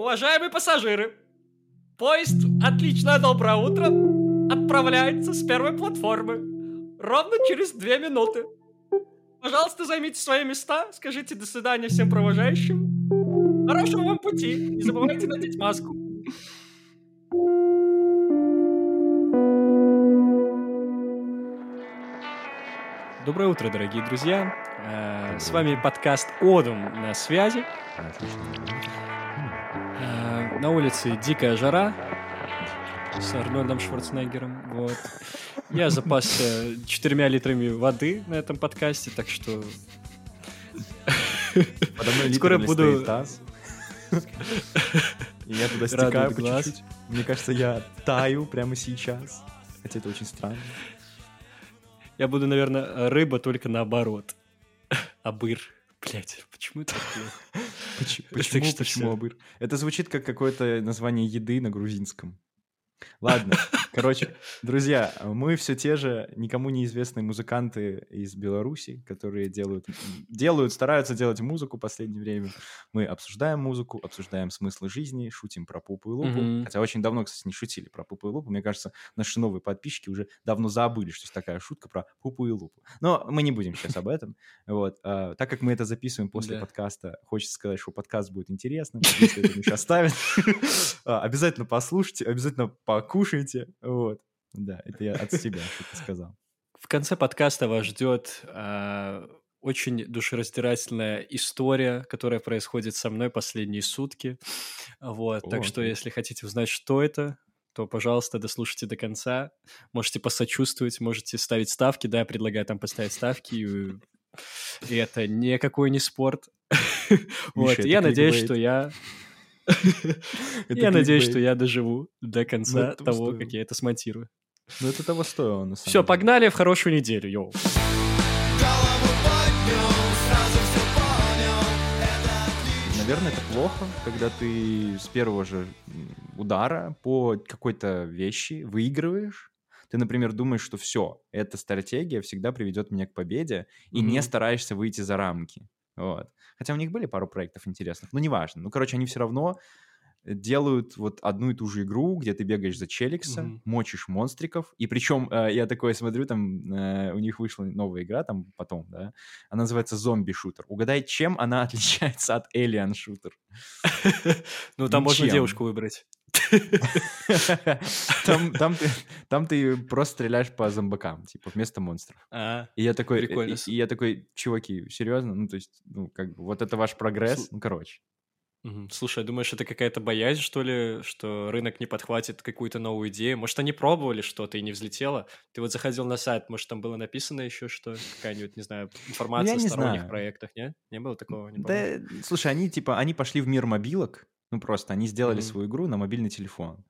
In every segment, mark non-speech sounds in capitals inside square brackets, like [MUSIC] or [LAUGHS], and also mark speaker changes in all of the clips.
Speaker 1: Уважаемые пассажиры, поезд «Отличное доброе утро» отправляется с первой платформы ровно через две минуты. Пожалуйста, займите свои места, скажите до свидания всем провожающим. Хорошего вам пути, не забывайте надеть маску. Доброе утро, дорогие друзья. Э, С вами подкаст «Одум» на связи. Э, На улице дикая жара с Арнольдом Шварценеггером. Вот. Я запасся четырьмя литрами воды на этом подкасте, так что Скоро буду-
Speaker 2: таз. И я туда стекаю по
Speaker 1: глаз.
Speaker 2: чуть-чуть. Мне кажется, я таю прямо сейчас. Хотя это очень странно.
Speaker 1: я буду, наверное, рыба только наоборот. Абыр. Блять, почему это [LAUGHS]
Speaker 2: Почему, почему абыр? Это звучит как какое-то название еды на грузинском. Ладно, короче, друзья, мы все те же никому неизвестные музыканты из Беларуси, которые делают, делают, стараются делать музыку в последнее время. Мы обсуждаем музыку, обсуждаем смыслы жизни, шутим про пупу и лупу.
Speaker 1: Мгм.
Speaker 2: Хотя очень давно, кстати, не шутили про пупу и лупу. Мне кажется, наши новые подписчики уже давно забыли, что есть такая шутка про пупу и лупу. Но мы не будем сейчас об этом. Вот. а, так как мы это записываем после
Speaker 1: Да.
Speaker 2: подкаста, хочется сказать, что подкаст будет интересным, если это еще оставят. [LAUGHS] А, Обязательно послушайте, обязательно покушайте. Вот. Да, это я от себя что-то сказал.
Speaker 1: В конце подкаста вас ждет а, очень душераздирательная история, которая происходит со мной последние сутки. Вот,
Speaker 2: О,
Speaker 1: так что, если хотите узнать, что это, то, пожалуйста, дослушайте до конца. Можете посочувствовать, можете ставить ставки. Да, я предлагаю там поставить ставки. И, и это никакой не спорт. [LAUGHS] Вот, я надеюсь, что я... [LAUGHS] Я надеюсь, что я доживу до конца
Speaker 2: этого
Speaker 1: того, как я это смонтирую.
Speaker 2: Ну, это того стоило, на самом
Speaker 1: Все, погнали в хорошую неделю, йоу.
Speaker 2: Наверное, это плохо, когда ты с первого же удара по какой-то вещи выигрываешь. Ты, например, думаешь, что все, эта стратегия всегда приведет меня к победе, и не
Speaker 1: Мгм.
Speaker 2: стараешься выйти за рамки. Вот. Хотя у них были пару проектов интересных, но неважно. Ну, короче, они все равно делают вот одну и ту же игру, где ты бегаешь за Челикса,
Speaker 1: Мгм.
Speaker 2: мочишь монстриков, и причем э, я такое смотрю, там э, у них вышла новая игра, там потом, да, она называется зомби-шутер. Угадай, чем она [LAUGHS] отличается от Alien-шутер? [LAUGHS]
Speaker 1: Ну, там можно девушку выбрать.
Speaker 2: Там, там, ты, там ты просто стреляешь по зомбакам, типа, вместо монстров.
Speaker 1: А,
Speaker 2: И я такой,
Speaker 1: Прикольно.
Speaker 2: и, и я такой, чуваки, серьезно? Ну, то есть, ну, как бы, вот это ваш прогресс? Ну, короче.
Speaker 1: Слушай, думаешь, это какая-то боязнь, что ли, что рынок не подхватит какую-то новую идею? Может, они пробовали что-то и не взлетело? Ты вот заходил на сайт, может, там было написано еще, что какая-нибудь, не знаю, информация
Speaker 2: я
Speaker 1: о
Speaker 2: не
Speaker 1: сторонних
Speaker 2: знаю.
Speaker 1: проектах, нет? Не было такого? Не помню?
Speaker 2: Да, слушай, они, типа, они пошли в мир мобилок, ну, просто, они сделали
Speaker 1: Мгм.
Speaker 2: свою игру на мобильный телефон.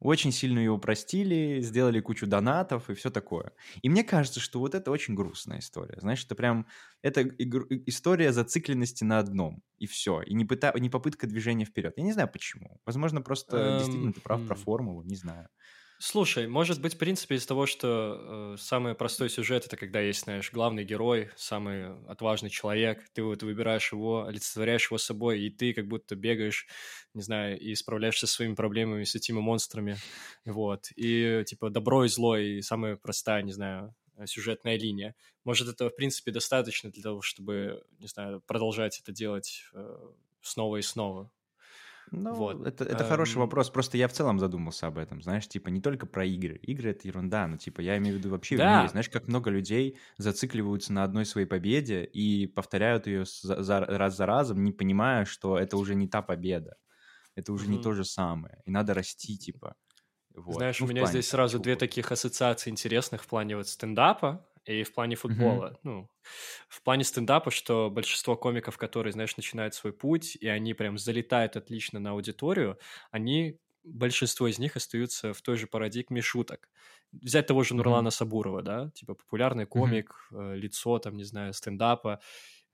Speaker 2: Очень сильно ее упростили, сделали кучу донатов и все такое. И мне кажется, что вот это очень грустная история. Знаешь, это прям, это игр- история зацикленности на одном, и все. И не, пыта- не попытка движения вперед. Я не знаю почему. Возможно, просто
Speaker 1: Эм,
Speaker 2: действительно ты прав про формулу, не знаю.
Speaker 1: Слушай, может быть, в принципе, из того, что э, самый простой сюжет это когда есть, знаешь, главный герой, самый отважный человек, ты вот выбираешь его, олицетворяешь его собой, и ты как будто бегаешь, не знаю, и справляешься со своими проблемами, с этими монстрами, вот. И типа добро и зло, и самая простая, не знаю, сюжетная линия. Может, это, в принципе, достаточно для того, чтобы, не знаю, продолжать это делать э, снова и снова.
Speaker 2: Ну,
Speaker 1: Вот,
Speaker 2: это, это хороший
Speaker 1: эм.
Speaker 2: вопрос. Просто я в целом задумался об этом, знаешь, типа не только про игры. Игры — это ерунда, но типа я имею в виду вообще в
Speaker 1: Да.
Speaker 2: мире. Знаешь, как много людей зацикливаются на одной своей победе и повторяют ее за, за- раз за разом, не понимая, что это уже не та победа. Это уже не
Speaker 1: Мгм.
Speaker 2: то же самое. И надо расти, типа. Вот.
Speaker 1: Знаешь,
Speaker 2: Ну,
Speaker 1: у
Speaker 2: в
Speaker 1: меня здесь сразу
Speaker 2: чего
Speaker 1: две таких ассоциации интересных в плане вот стендапа и в плане футбола. Ну, в плане стендапа, что большинство комиков, которые, знаешь, начинают свой путь, и они прям залетают отлично на аудиторию, они, большинство из них остаются в той же парадигме шуток. Взять того же. Нурлана Сабурова, да, типа популярный комик, э, лицо, там, не знаю, стендапа.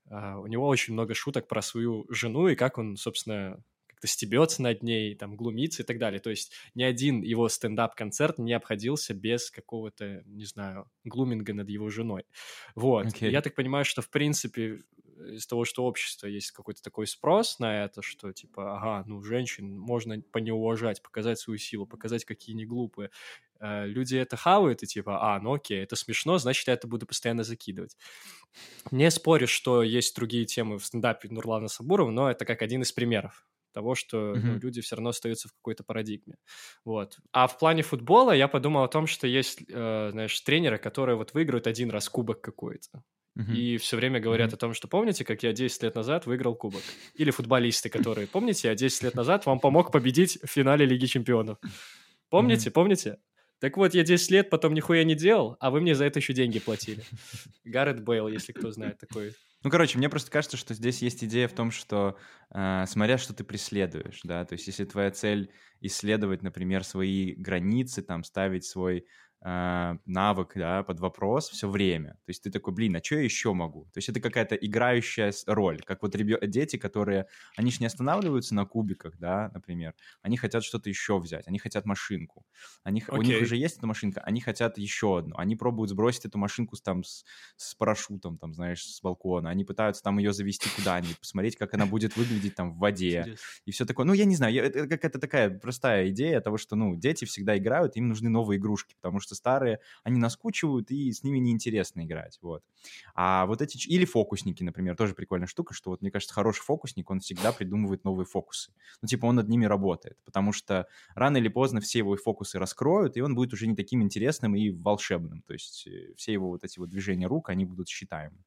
Speaker 1: А, У него очень много шуток про свою жену и как он, собственно, как-то стебется над ней, там, глумится и так далее. То есть ни один его стендап-концерт не обходился без какого-то, не знаю, глуминга над его женой. Вот.
Speaker 2: Окей.
Speaker 1: Я так понимаю, что, в принципе, из того, что общество есть какой-то такой спрос на это, что типа, ага, ну, женщин можно понеуважать, показать свою силу, показать, какие они глупые. Э, люди это хавают, и типа, а, ну окей, это смешно, значит, я это буду постоянно закидывать. Не спорю, что есть другие темы в стендапе Нурлана Сабурова, но это как один из примеров того, что mm-hmm. ну, люди все равно остаются в какой-то парадигме. Вот. А в плане футбола я подумал о том, что есть, э, знаешь, тренеры, которые вот выиграют один раз кубок какой-то. Uh-huh. И все время говорят uh-huh. о том, что помните, как я 10 лет назад выиграл кубок? Или футболисты, которые, помните, я 10 лет назад вам помог победить в финале Лиги Чемпионов? Помните, uh-huh. помните? Так вот, я 10 лет потом нихуя не делал, а вы мне за это еще деньги платили. Гаррет Бейл, если кто знает такой.
Speaker 2: Ну, короче, мне просто кажется, что здесь есть идея в том, что э, смотря что ты преследуешь, да, то есть если твоя цель исследовать, например, свои границы, там, ставить свой э, навык, да, под вопрос все время. То есть ты такой, блин, а что я еще могу? То есть это какая-то играющая роль, как вот ребё... дети, которые, они же не останавливаются на кубиках, да, например, они хотят что-то еще взять, они хотят машинку, они, okay. у них уже есть эта машинка, они хотят еще одну, они пробуют сбросить эту машинку с, там, с, с парашютом, там, знаешь, с балкона, они пытаются там ее завести куда-нибудь, посмотреть, как она будет выглядеть там в воде, и все такое. Ну, я не знаю, это какая-то такая простая идея того, что, ну, дети всегда играют, им нужны новые игрушки, потому что что старые, они наскучивают, и с ними неинтересно играть, вот. А вот эти... Или фокусники, например, тоже прикольная штука, что вот, мне кажется, хороший фокусник, он всегда придумывает новые фокусы. Ну, типа, он над ними работает, потому что рано или поздно все его фокусы раскроют, и он будет уже не таким интересным и волшебным, то есть э, все его вот эти вот движения рук, они будут считаемы.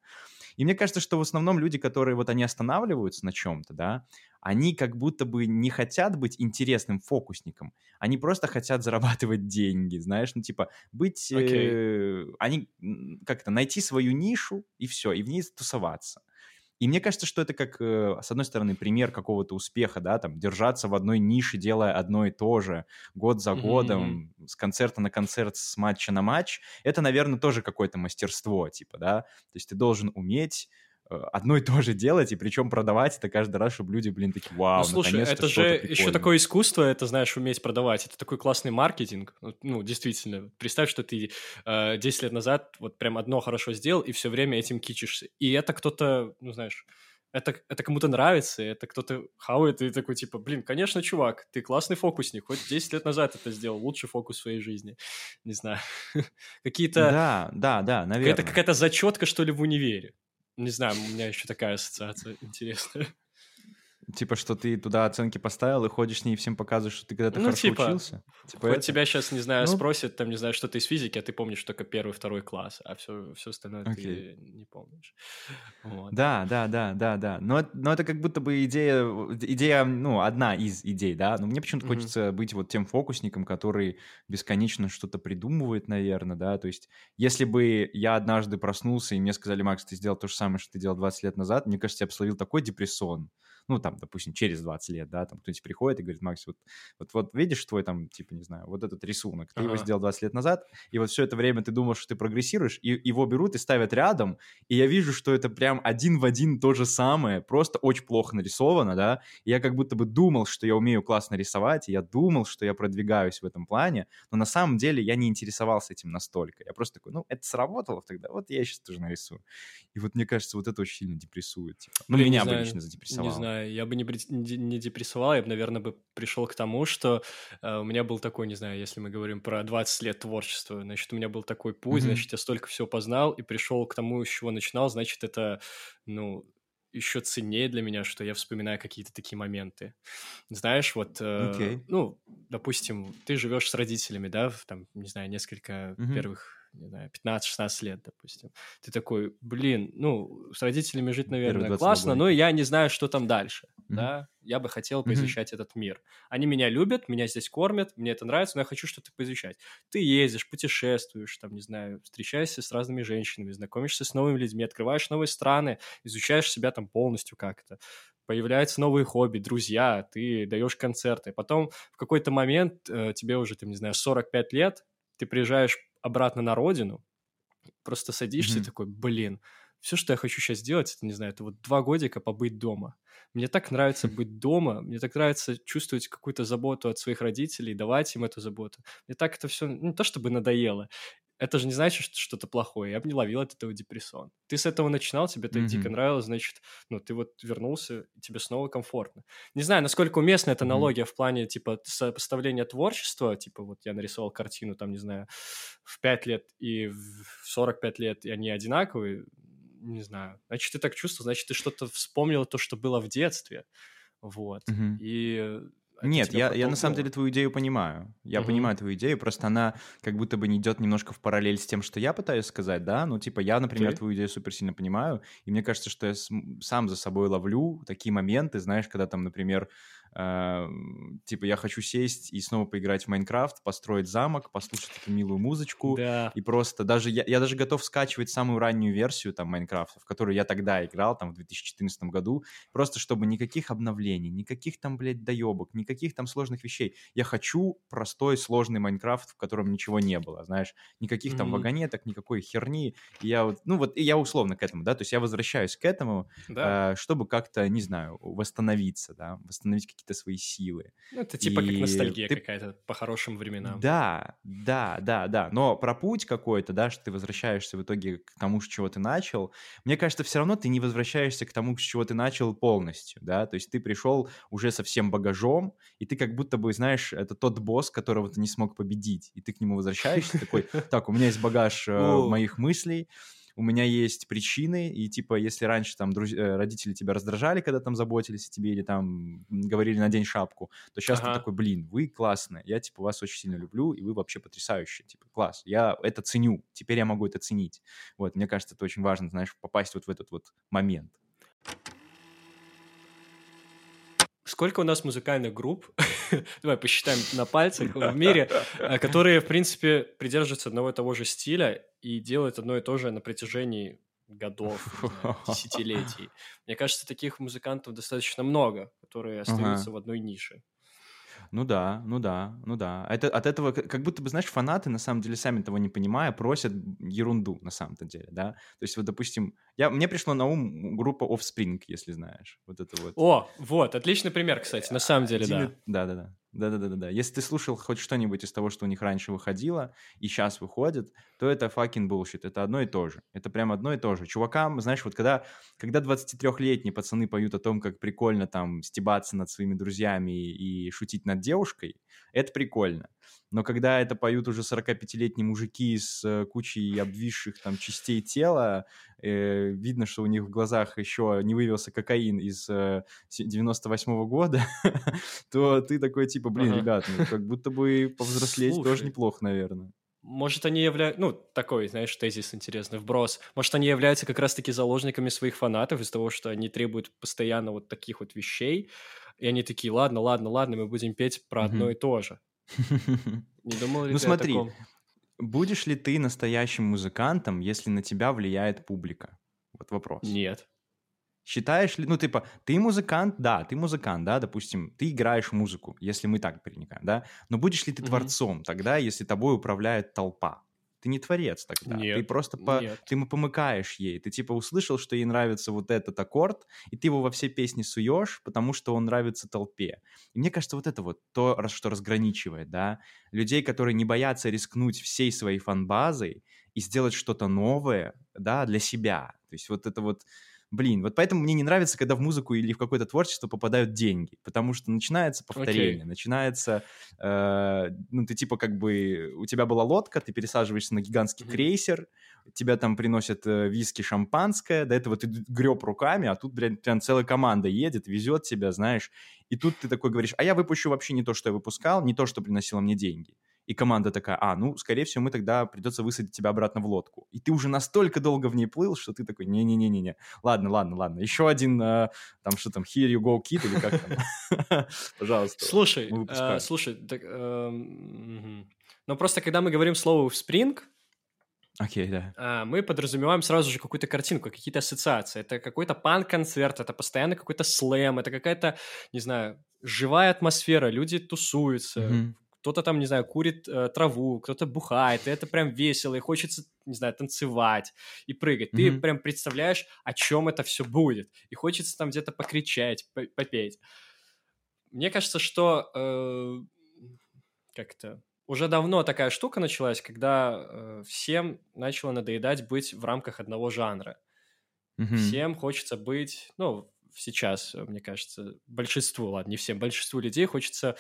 Speaker 2: И мне кажется, что в основном люди, которые вот они останавливаются на чем-то, да, они как будто бы не хотят быть интересным фокусником, они просто хотят зарабатывать деньги, знаешь, ну типа быть, okay. э, они как-то найти свою нишу и все, и в ней тусоваться. И мне кажется, что это как, э, с одной стороны, пример какого-то успеха, да, там, держаться в одной нише, делая одно и то же, год за годом, mm-hmm. с концерта на концерт, с матча на матч, это, наверное, тоже какое-то мастерство, типа, да, то есть ты должен уметь одно и то же делать, и причем продавать это каждый раз, чтобы люди, блин, такие, вау, Ну,
Speaker 1: слушай, это же еще такое искусство, это, знаешь, уметь продавать. Это такой классный маркетинг. Ну, действительно. Представь, что ты э, 10 лет назад вот прям одно хорошо сделал, и все время этим кичишься. И это кто-то, ну, знаешь, это, это кому-то нравится, это кто-то хавает, и такой, типа, блин, конечно, чувак, ты классный фокусник, хоть 10 лет назад это сделал, лучший фокус в своей жизни. Не знаю. [LAUGHS] Какие-то...
Speaker 2: Да, да, да, наверное.
Speaker 1: Это какая-то зачетка, что ли, в универе. Не знаю, у меня еще такая ассоциация интересная.
Speaker 2: Типа, что ты туда оценки поставил и ходишь с ней и всем показываешь, что ты когда-то ну, хорошо типа, учился?
Speaker 1: Типа вот это? тебя сейчас, не знаю, ну, спросят, там, не знаю, что ты из физики, а ты помнишь только первый, второй класс, а все, все остальное okay. ты не помнишь. [LAUGHS]
Speaker 2: Вот. Да, да, да, да, да. Но, но это как будто бы идея, идея, ну, одна из идей, да. Но мне почему-то mm-hmm. хочется быть вот тем фокусником, который бесконечно что-то придумывает, наверное, да. То есть, если бы я однажды проснулся, и мне сказали, Макс, ты сделал то же самое, что ты делал 20 лет назад, мне кажется, я бы словил такой депрессон ну, там, допустим, через 20 лет, да, там кто-нибудь приходит и говорит, Макс, вот, вот, вот видишь твой там, типа, не знаю, вот этот рисунок, ты ага. его сделал 20 лет назад, и вот все это время ты думал, что ты прогрессируешь, и его берут и ставят рядом, и я вижу, что это прям один в один то же самое, просто очень плохо нарисовано, да, и я как будто бы думал, что я умею классно рисовать, и я думал, что я продвигаюсь в этом плане, но на самом деле я не интересовался этим настолько. Я просто такой, ну, это сработало тогда, вот я сейчас тоже нарисую. И вот мне кажется, вот это очень сильно депрессует. Типа. Ну, Блин, меня бы лично задепрессовало.
Speaker 1: Не знаю, знаю, я бы не, не, депрессовал, я бы, наверное, бы пришел к тому, что э, у меня был такой, не знаю, если мы говорим про 20 лет творчества, значит, у меня был такой путь, mm-hmm. значит, я столько всего познал и пришел к тому, с чего начинал, значит, это, ну, еще ценнее для меня, что я вспоминаю какие-то такие моменты. Знаешь, вот, э, okay. ну, допустим, ты живешь с родителями, да, там, не знаю, несколько mm-hmm. первых не знаю, 15-16 лет, допустим. Ты такой, блин, ну, с родителями жить, наверное, классно, но я не знаю, что там дальше, mm-hmm. да, я бы хотел поизучать mm-hmm. этот мир. Они меня любят, меня здесь кормят, мне это нравится, но я хочу что-то поизучать. Ты ездишь, путешествуешь, там, не знаю, встречаешься с разными женщинами, знакомишься с новыми людьми, открываешь новые страны, изучаешь себя там полностью как-то появляются новые хобби, друзья, ты даешь концерты. Потом в какой-то момент э, тебе уже, там, не знаю, 45 лет, ты приезжаешь обратно на родину, просто садишься mm-hmm. и такой, блин, все, что я хочу сейчас сделать, это, не знаю, это вот два годика побыть дома. Мне так нравится быть дома, мне так нравится чувствовать какую-то заботу от своих родителей, давать им эту заботу. Мне так это все, ну, не то чтобы надоело, это же не значит, что что-то плохое. Я бы не ловил от этого депрессон. Ты с этого начинал, тебе это mm-hmm. дико нравилось, значит, ну, ты вот вернулся, и тебе снова комфортно. Не знаю, насколько уместна эта аналогия mm-hmm. в плане, типа, сопоставления творчества, типа, вот я нарисовал картину, там, не знаю, в 5 лет и в 45 лет, и они одинаковые, не знаю. Значит, ты так чувствовал, значит, ты что-то вспомнил, то, что было в детстве. Вот.
Speaker 2: Mm-hmm.
Speaker 1: И
Speaker 2: нет, я, я на самом деле твою идею понимаю. Я угу. понимаю твою идею, просто она как будто бы не идет немножко в параллель с тем, что я пытаюсь сказать, да? Ну, типа, я, например, Ты? твою идею супер сильно понимаю, и мне кажется, что я сам за собой ловлю такие моменты, знаешь, когда там, например, типа я хочу сесть и снова поиграть в Майнкрафт, построить замок, послушать эту милую музычку,
Speaker 1: да.
Speaker 2: и просто даже я, я даже готов скачивать самую раннюю версию там Майнкрафта, в которую я тогда играл, там в 2014 году, просто чтобы никаких обновлений, никаких там, блядь, доебок, никаких там сложных вещей. Я хочу простой сложный Майнкрафт, в котором ничего не было, знаешь, никаких mm-hmm. там вагонеток, никакой херни. И я вот, ну вот, я условно к этому, да, то есть я возвращаюсь к этому, да. э, чтобы как-то, не знаю, восстановиться, да, восстановить какие-то какие-то свои силы.
Speaker 1: Ну, это типа и как ностальгия ты... какая-то по хорошим временам.
Speaker 2: Да, да, да, да. Но про путь какой-то, да, что ты возвращаешься в итоге к тому, с чего ты начал, мне кажется, все равно ты не возвращаешься к тому, с чего ты начал полностью, да, то есть ты пришел уже со всем багажом, и ты как будто бы, знаешь, это тот босс, которого ты не смог победить, и ты к нему возвращаешься такой, [LAUGHS] так, у меня есть багаж э, моих мыслей, у меня есть причины, и типа, если раньше там друз... Э, родители тебя раздражали, когда там заботились о тебе или там говорили на день шапку, то сейчас ага. ты такой, блин, вы классные, я типа вас очень сильно люблю, и вы вообще потрясающие, типа, класс, я это ценю, теперь я могу это ценить. Вот, мне кажется, это очень важно, знаешь, попасть вот в этот вот момент.
Speaker 1: Сколько у нас музыкальных групп, [LAUGHS] давай посчитаем на пальцах в [LAUGHS] мире, э, которые, в принципе, придерживаются одного и того же стиля и делают одно и то же на протяжении годов, знаю, [LAUGHS] десятилетий. Мне кажется, таких музыкантов достаточно много, которые остаются ага. в одной нише.
Speaker 2: Ну да, ну да, ну да. Это, от этого, как будто бы, знаешь, фанаты, на самом деле, сами того не понимая, просят ерунду, на самом-то деле, да. То есть вот, допустим, я, мне пришло на ум группа Offspring, если знаешь. Вот это вот.
Speaker 1: О, вот, отличный пример, кстати, на самом деле, да.
Speaker 2: Да-да-да. Да-да-да-да. Если ты слушал хоть что-нибудь из того, что у них раньше выходило, и сейчас выходит, то это fucking bullshit. Это одно и то же. Это прям одно и то же. Чувакам, знаешь, вот когда, когда 23-летние пацаны поют о том, как прикольно там стебаться над своими друзьями и шутить над девушкой, это прикольно но когда это поют уже 45-летние мужики с э, кучей обвисших там частей тела, э, видно, что у них в глазах еще не вывелся кокаин из э, 98-го года, [LAUGHS] то ты такой типа, блин, ага. ребят, ну как будто бы [LAUGHS] повзрослеть Слушай, тоже неплохо, наверное.
Speaker 1: Может, они являются... Ну, такой, знаешь, тезис интересный, вброс. Может, они являются как раз-таки заложниками своих фанатов из того, что они требуют постоянно вот таких вот вещей, и они такие, ладно, ладно, ладно, мы будем петь про одно и то же. Не думал ли
Speaker 2: Ну
Speaker 1: ты
Speaker 2: смотри, будешь ли ты настоящим музыкантом, если на тебя влияет публика? Вот вопрос.
Speaker 1: Нет.
Speaker 2: Считаешь ли, ну, типа, ты музыкант, да, ты музыкант, да, допустим, ты играешь музыку, если мы так переникаем, да, но будешь ли ты творцом тогда, если тобой управляет толпа? Ты не творец тогда. Нет, ты просто по, нет. ты помыкаешь ей. Ты типа услышал, что ей нравится вот этот аккорд, и ты его во все песни суешь, потому что он нравится толпе. И мне кажется, вот это вот то, что разграничивает, да, людей, которые не боятся рискнуть всей своей фан-базой и сделать что-то новое, да, для себя. То есть вот это вот блин, вот поэтому мне не нравится, когда в музыку или в какое-то творчество попадают деньги, потому что начинается повторение, okay. начинается, э, ну, ты типа как бы, у тебя была лодка, ты пересаживаешься на гигантский mm-hmm. крейсер, тебя там приносят э, виски, шампанское, до этого ты греб руками, а тут, блядь, прям целая команда едет, везет тебя, знаешь, и тут ты такой говоришь, а я выпущу вообще не то, что я выпускал, не то, что приносило мне деньги и команда такая, а, ну, скорее всего, мы тогда придется высадить тебя обратно в лодку. И ты уже настолько долго в ней плыл, что ты такой, не-не-не-не-не, ладно, ладно, ладно, еще один, э, там, что там, Here You Go Kid или как там? [LAUGHS] Пожалуйста.
Speaker 1: Слушай, э, слушай, эм, ну, просто когда мы говорим слово «спринг»,
Speaker 2: Окей, okay, да.
Speaker 1: А, мы подразумеваем сразу же какую-то картинку, какие-то ассоциации. Это какой-то панк-концерт, это постоянно какой-то слэм, это какая-то, не знаю, живая атмосфера, люди тусуются, mm-hmm кто-то там, не знаю, курит э, траву, кто-то бухает, и это прям весело, и хочется, не знаю, танцевать и прыгать. Mm-hmm. Ты прям представляешь, о чем это все будет, и хочется там где-то покричать, попеть. Мне кажется, что э, как-то уже давно такая штука началась, когда э, всем начало надоедать быть в рамках одного жанра.
Speaker 2: Мгм.
Speaker 1: Всем хочется быть, ну, сейчас, э, мне кажется, большинству, ладно, не всем, большинству людей хочется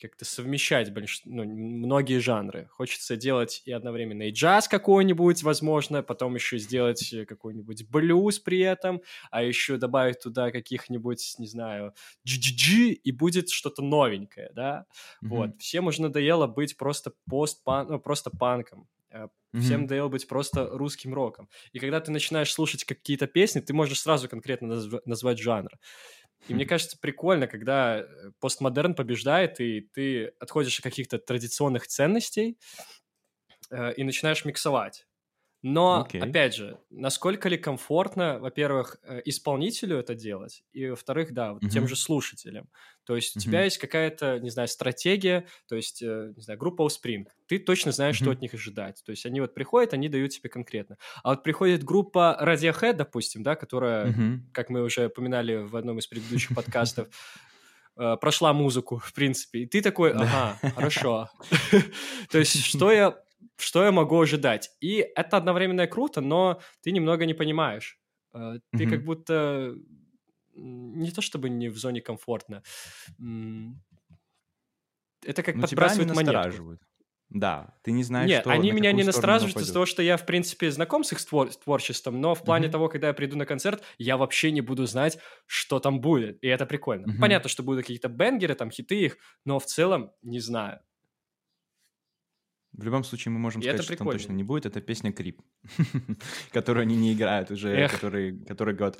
Speaker 1: как-то совмещать больш... ну, многие жанры. Хочется делать и одновременно и джаз какой-нибудь, возможно, потом еще сделать э, какой-нибудь блюз при этом, а еще добавить туда каких-нибудь, не знаю, GGG, и будет что-то новенькое, да? Вот.
Speaker 2: Мгм.
Speaker 1: Всем уже надоело быть просто постпан... ну, просто панком. Э, Всем надоело быть просто русским роком. И когда ты начинаешь слушать какие-то песни, ты можешь сразу конкретно назв- назвать жанр. И мне кажется, прикольно, когда э, постмодерн побеждает, и ты отходишь от каких-то традиционных ценностей э, и начинаешь миксовать. Но,
Speaker 2: Окей.
Speaker 1: опять же, насколько ли комфортно, во-первых, э, исполнителю это делать, и, во-вторых, да, вот тем
Speaker 2: Мгм.
Speaker 1: же слушателям. То есть у
Speaker 2: Мгм.
Speaker 1: тебя есть какая-то, не знаю, стратегия, то есть, э, не знаю, группа Offspring, ты точно знаешь, что
Speaker 2: Мгм.
Speaker 1: от них ожидать. То есть они вот приходят, они дают тебе конкретно. А вот приходит группа Radiohead, допустим, да, которая
Speaker 2: Мгм.
Speaker 1: как мы уже упоминали в одном из предыдущих подкастов, э, прошла музыку, в принципе, и ты такой, ага, хорошо. [LAUGHS] То есть что я, что я могу ожидать? И это одновременно и круто, но ты немного не понимаешь. Э, Ты
Speaker 2: Мгм.
Speaker 1: как будто не то чтобы не в зоне комфортно. Это как
Speaker 2: Ну,
Speaker 1: подбрасывать монетку.
Speaker 2: Да, ты не знаешь,
Speaker 1: Нет,
Speaker 2: что,
Speaker 1: они меня не настораживают из-за того, что я, в принципе, знаком с их твор- творчеством, но в плане
Speaker 2: Мгм.
Speaker 1: того, когда я приду на концерт, я вообще не буду знать, что там будет, и это прикольно.
Speaker 2: Мгм.
Speaker 1: Понятно, что будут какие-то бенгеры, там, хиты их, но в целом не знаю.
Speaker 2: В любом случае, мы можем
Speaker 1: И
Speaker 2: сказать, что там точно не будет. Это песня «Крип», [LAUGHS] которую они не играют уже, который, который год.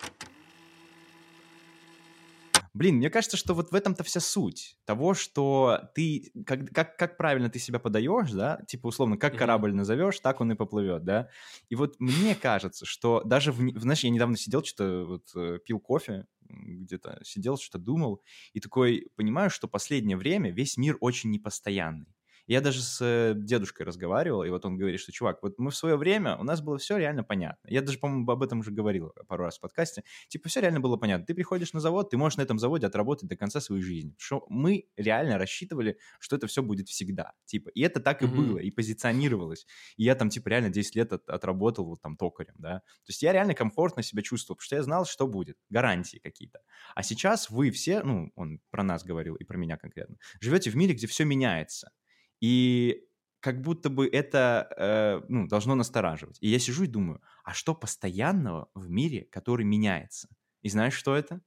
Speaker 2: Блин, мне кажется, что вот в этом-то вся суть того, что ты, как, как, как правильно ты себя подаешь, да, типа условно, как корабль назовешь, так он и поплывет, да. И вот мне кажется, что даже, в, знаешь, я недавно сидел, что-то вот э, пил кофе, где-то сидел, что-то думал, и такой понимаю, что последнее время весь мир очень непостоянный. Я даже с э, дедушкой разговаривал, и вот он говорит, что, чувак, вот мы в свое время, у нас было все реально понятно. Я даже, по-моему, об этом уже говорил пару раз в подкасте. Типа, все реально было понятно. Ты приходишь на завод, ты можешь на этом заводе отработать до конца своей жизни. Что мы реально рассчитывали, что это все будет всегда. Типа, и это так и
Speaker 1: Мгм.
Speaker 2: было, и позиционировалось. И я там, типа, реально 10 лет от- отработал вот там токарем, да. То есть я реально комфортно себя чувствовал, потому что я знал, что будет. Гарантии какие-то. А сейчас вы все, ну, он про нас говорил и про меня конкретно, живете в мире, где все меняется. И как будто бы это э, ну, должно настораживать. И я сижу и думаю, а что постоянного в мире, который меняется? И знаешь, что это?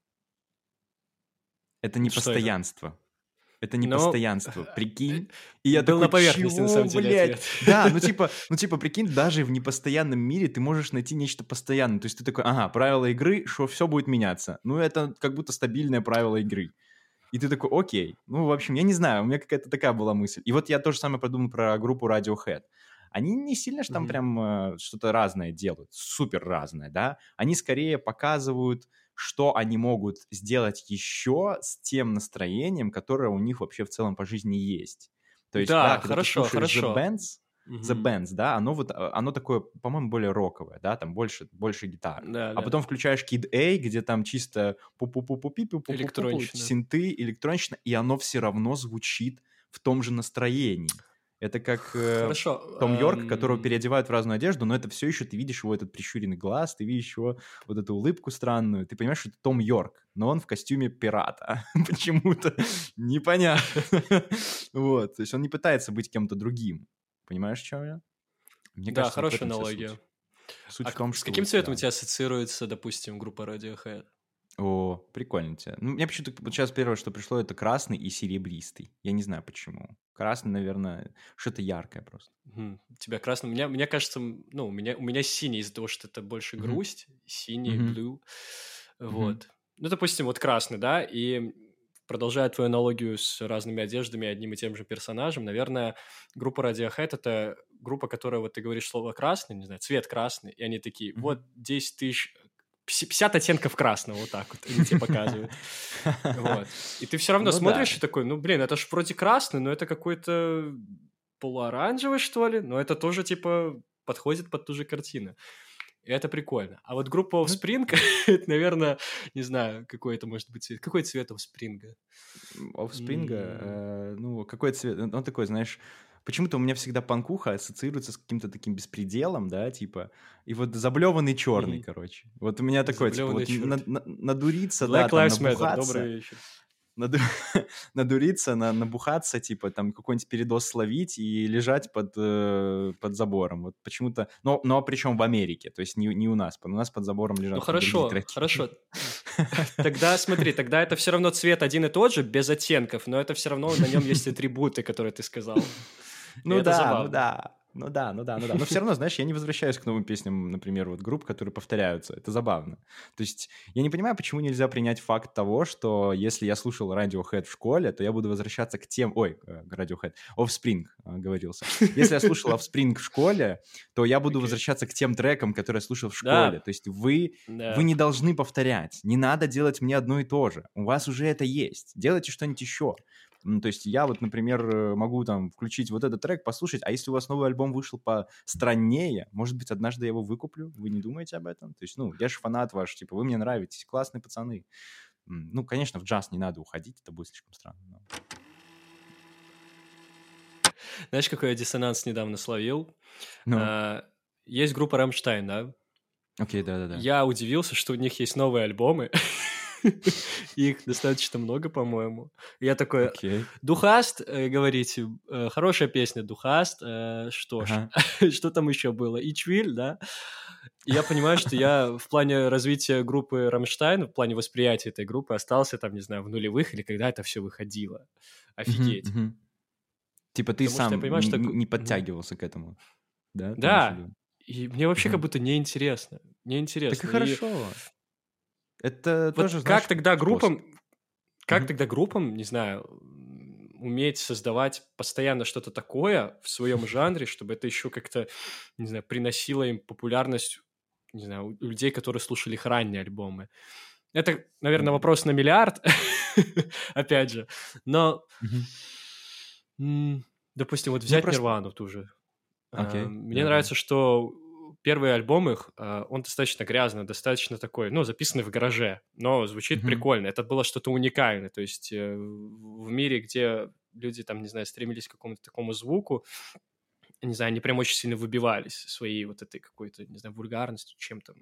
Speaker 2: Это не
Speaker 1: Что это?
Speaker 2: постоянство. Это не
Speaker 1: Ну,
Speaker 2: постоянство, прикинь. И я
Speaker 1: был
Speaker 2: такой,
Speaker 1: на поверхности, на
Speaker 2: «Чего,
Speaker 1: самом деле,
Speaker 2: блядь?»
Speaker 1: ответ. [LAUGHS]
Speaker 2: Да, ну [LAUGHS] типа, ну типа, прикинь, даже в непостоянном мире ты можешь найти нечто постоянное. То есть ты такой, ага, правила игры, что все будет меняться. Ну это как будто стабильное правило игры. И ты такой, окей. Ну, в общем, я не знаю, у меня какая-то такая была мысль. И вот я то же самое подумал про группу Radiohead. Они не сильно же там
Speaker 1: Мгм.
Speaker 2: прям э, что-то разное делают, супер разное, да? Они скорее показывают, что они могут сделать еще с тем настроением, которое у них вообще в целом по жизни есть. То есть,
Speaker 1: Да,
Speaker 2: да,
Speaker 1: хорошо, хорошо.
Speaker 2: The Bands, The
Speaker 1: Мгм.
Speaker 2: Bands, да, оно вот, а, оно такое, по-моему, более роковое, да, там больше, больше гитар.
Speaker 1: Да,
Speaker 2: А
Speaker 1: да.
Speaker 2: потом включаешь Kid A, где там чисто пу пу пу пу пи пу пу синты, электронщина, и оно все равно звучит в том же настроении. Это как э,
Speaker 1: Хорошо.
Speaker 2: Том Йорк, которого переодевают в разную одежду, но это все еще ты видишь его этот прищуренный глаз, ты видишь его вот эту улыбку странную, ты понимаешь, что это Том Йорк, но он в костюме пирата. Почему-то непонятно. Вот, то есть он не пытается быть кем-то другим. Понимаешь, что я? Мне
Speaker 1: Да,
Speaker 2: кажется,
Speaker 1: хорошая аналогия.
Speaker 2: суть. Суть
Speaker 1: А
Speaker 2: в том,
Speaker 1: с
Speaker 2: что
Speaker 1: каким
Speaker 2: вот,
Speaker 1: цветом у тебя ассоциируется, допустим, группа Radiohead?
Speaker 2: О, прикольно тебя. Ну, мне почему-то вот сейчас первое, что пришло, это красный и серебристый. Я не знаю почему. Красный, наверное, что-то яркое просто.
Speaker 1: Мгм. У тебя красный. Меня, мне кажется, ну, у меня, у меня синий из-за того, что это больше грусть. Синий,
Speaker 2: Мгм.
Speaker 1: blue.
Speaker 2: Мгм.
Speaker 1: Вот. Ну, допустим, вот красный, да, и продолжая твою аналогию с разными одеждами и одним и тем же персонажем, наверное, группа Radiohead — это группа, которая, вот ты говоришь слово «красный», не знаю, цвет красный, и они такие, вот 10 тысяч, 50 оттенков красного, вот так вот они тебе показывают. Вот. И ты все равно
Speaker 2: Ну
Speaker 1: смотришь
Speaker 2: да.
Speaker 1: и такой, ну, блин, это ж вроде красный, но это какой-то полуоранжевый, что ли, но это тоже, типа, подходит под ту же картину. И это прикольно. А вот группа
Speaker 2: Ну
Speaker 1: Offspring, [LAUGHS] это, наверное, не знаю, какой это может быть цвет. Какой цвет Offspring?
Speaker 2: Offspring, э, ну, какой цвет? Он такой, знаешь, почему-то у меня всегда панкуха ассоциируется с каким-то таким беспределом, да, типа, и вот заблеванный черный, mm-hmm. короче. Вот у меня такое, типа, вот на, на, надуриться, Black да, Lives там, Matter, добрый вечер наду... [LAUGHS] надуриться, на... набухаться, типа там какой-нибудь передоз словить и лежать под, э, под забором. Вот почему-то... Но, но причем в Америке, то есть не, не у нас. У нас под забором лежат Ну
Speaker 1: хорошо, хорошо. [LAUGHS] Тогда смотри, тогда это все равно цвет один и тот же, без оттенков, но это все равно на нем есть атрибуты, которые ты сказал.
Speaker 2: Ну да, ну да. Ну да, ну да, ну да. Но все равно, знаешь, я не возвращаюсь к новым песням, например, вот групп, которые повторяются. Это забавно. То есть я не понимаю, почему нельзя принять факт того, что если я слушал Radiohead в школе, то я буду возвращаться к тем... Ой, э, Radiohead, Offspring э, говорился. Если я слушал Offspring в школе, то я буду возвращаться к тем трекам, которые я слушал в школе. То есть вы, вы не должны повторять. Не надо делать мне одно и то же. У вас уже это есть. Делайте что-нибудь еще. Ну, то есть я вот, например, э, могу там включить вот этот трек, послушать, а если у вас новый альбом вышел по страннее, может быть, однажды я его выкуплю, вы не думаете об этом? То есть, ну, я же фанат ваш, типа, вы мне нравитесь, классные пацаны. Ну, конечно, в джаз не надо уходить, это будет слишком странно. Но...
Speaker 1: Знаешь, какой я диссонанс недавно словил? Ну? А, есть группа «Рамштайн», да?
Speaker 2: Окей, да-да-да.
Speaker 1: Я удивился, что у них есть новые альбомы. [LAUGHS] [LAUGHS] Их достаточно много, по-моему. Я такой, okay. Духаст, э, говорите, э, хорошая песня, Духаст, э, что ж, [LAUGHS] что там еще было? Ичвиль, да? я понимаю, что я в плане развития группы Рамштайн, в плане восприятия этой группы остался там, не знаю, в нулевых или когда это все выходило. Офигеть.
Speaker 2: Типа ты сам не подтягивался к этому, да?
Speaker 1: Да, и мне вообще как будто неинтересно. Неинтересно.
Speaker 2: Так и хорошо. Это
Speaker 1: вот
Speaker 2: тоже,
Speaker 1: как знаешь, тогда группам, как mm-hmm. тогда группам, не знаю, уметь создавать постоянно что-то такое в своем жанре, чтобы это еще как-то, не знаю, приносило им популярность, не знаю, у людей, которые слушали их ранние альбомы. Это, наверное, вопрос на миллиард, [LAUGHS] опять же. Но, допустим, вот ну, взять Нирвану ту же. А, мне нравится, что первый альбом их, а, он достаточно грязный, достаточно такой, ну, записанный в гараже, но звучит mm-hmm. прикольно. Это было что-то уникальное. То есть э, в мире, где люди там, не знаю, стремились к какому-то такому звуку, не знаю, они прям очень сильно выбивались своей вот этой какой-то, не знаю, вульгарностью, чем-то,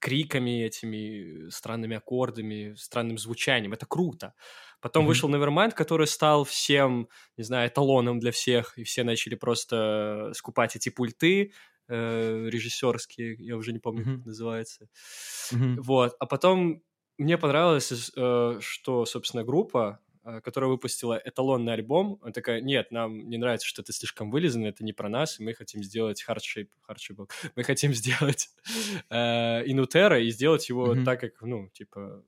Speaker 1: криками этими, странными аккордами, странным звучанием. Это круто. Потом mm-hmm. вышел Nevermind, который стал всем, не знаю, эталоном для всех, и все начали просто скупать эти пульты, э, режиссерские, я уже не помню, mm-hmm. как это называется. Mm-hmm. Вот. А потом мне понравилось, э, что, собственно, группа, э, которая выпустила эталонный альбом, она такая, нет, нам не нравится, что это слишком вылизано, это не про нас, мы хотим сделать hard shape, hard shape [LAUGHS] мы хотим сделать [LAUGHS] э, Инутера и сделать его mm-hmm. так, как, ну, типа,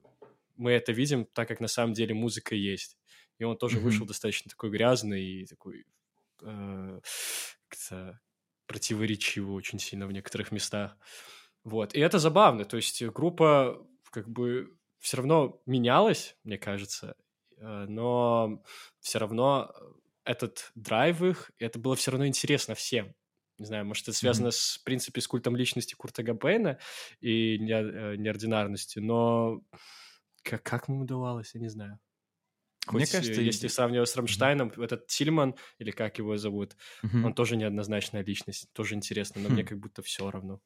Speaker 1: мы это видим так, как на самом деле музыка есть. И он тоже mm-hmm. вышел достаточно такой грязный и такой э, противоречиво очень сильно в некоторых местах. Вот. И это забавно. То есть группа как бы все равно менялась, мне кажется, э, но все равно этот драйв их, это было все равно интересно всем. Не знаю, может, это связано mm-hmm. с, в принципе, с культом личности Курта Габейна и не, э, неординарностью, но как, как ему удавалось, я не знаю. Хоть, Мне кажется, если сравнивать с Рамштайном, mm-hmm. этот Тильман, или как его зовут, mm-hmm. он тоже неоднозначная личность, тоже интересно, но mm-hmm. мне как будто все равно.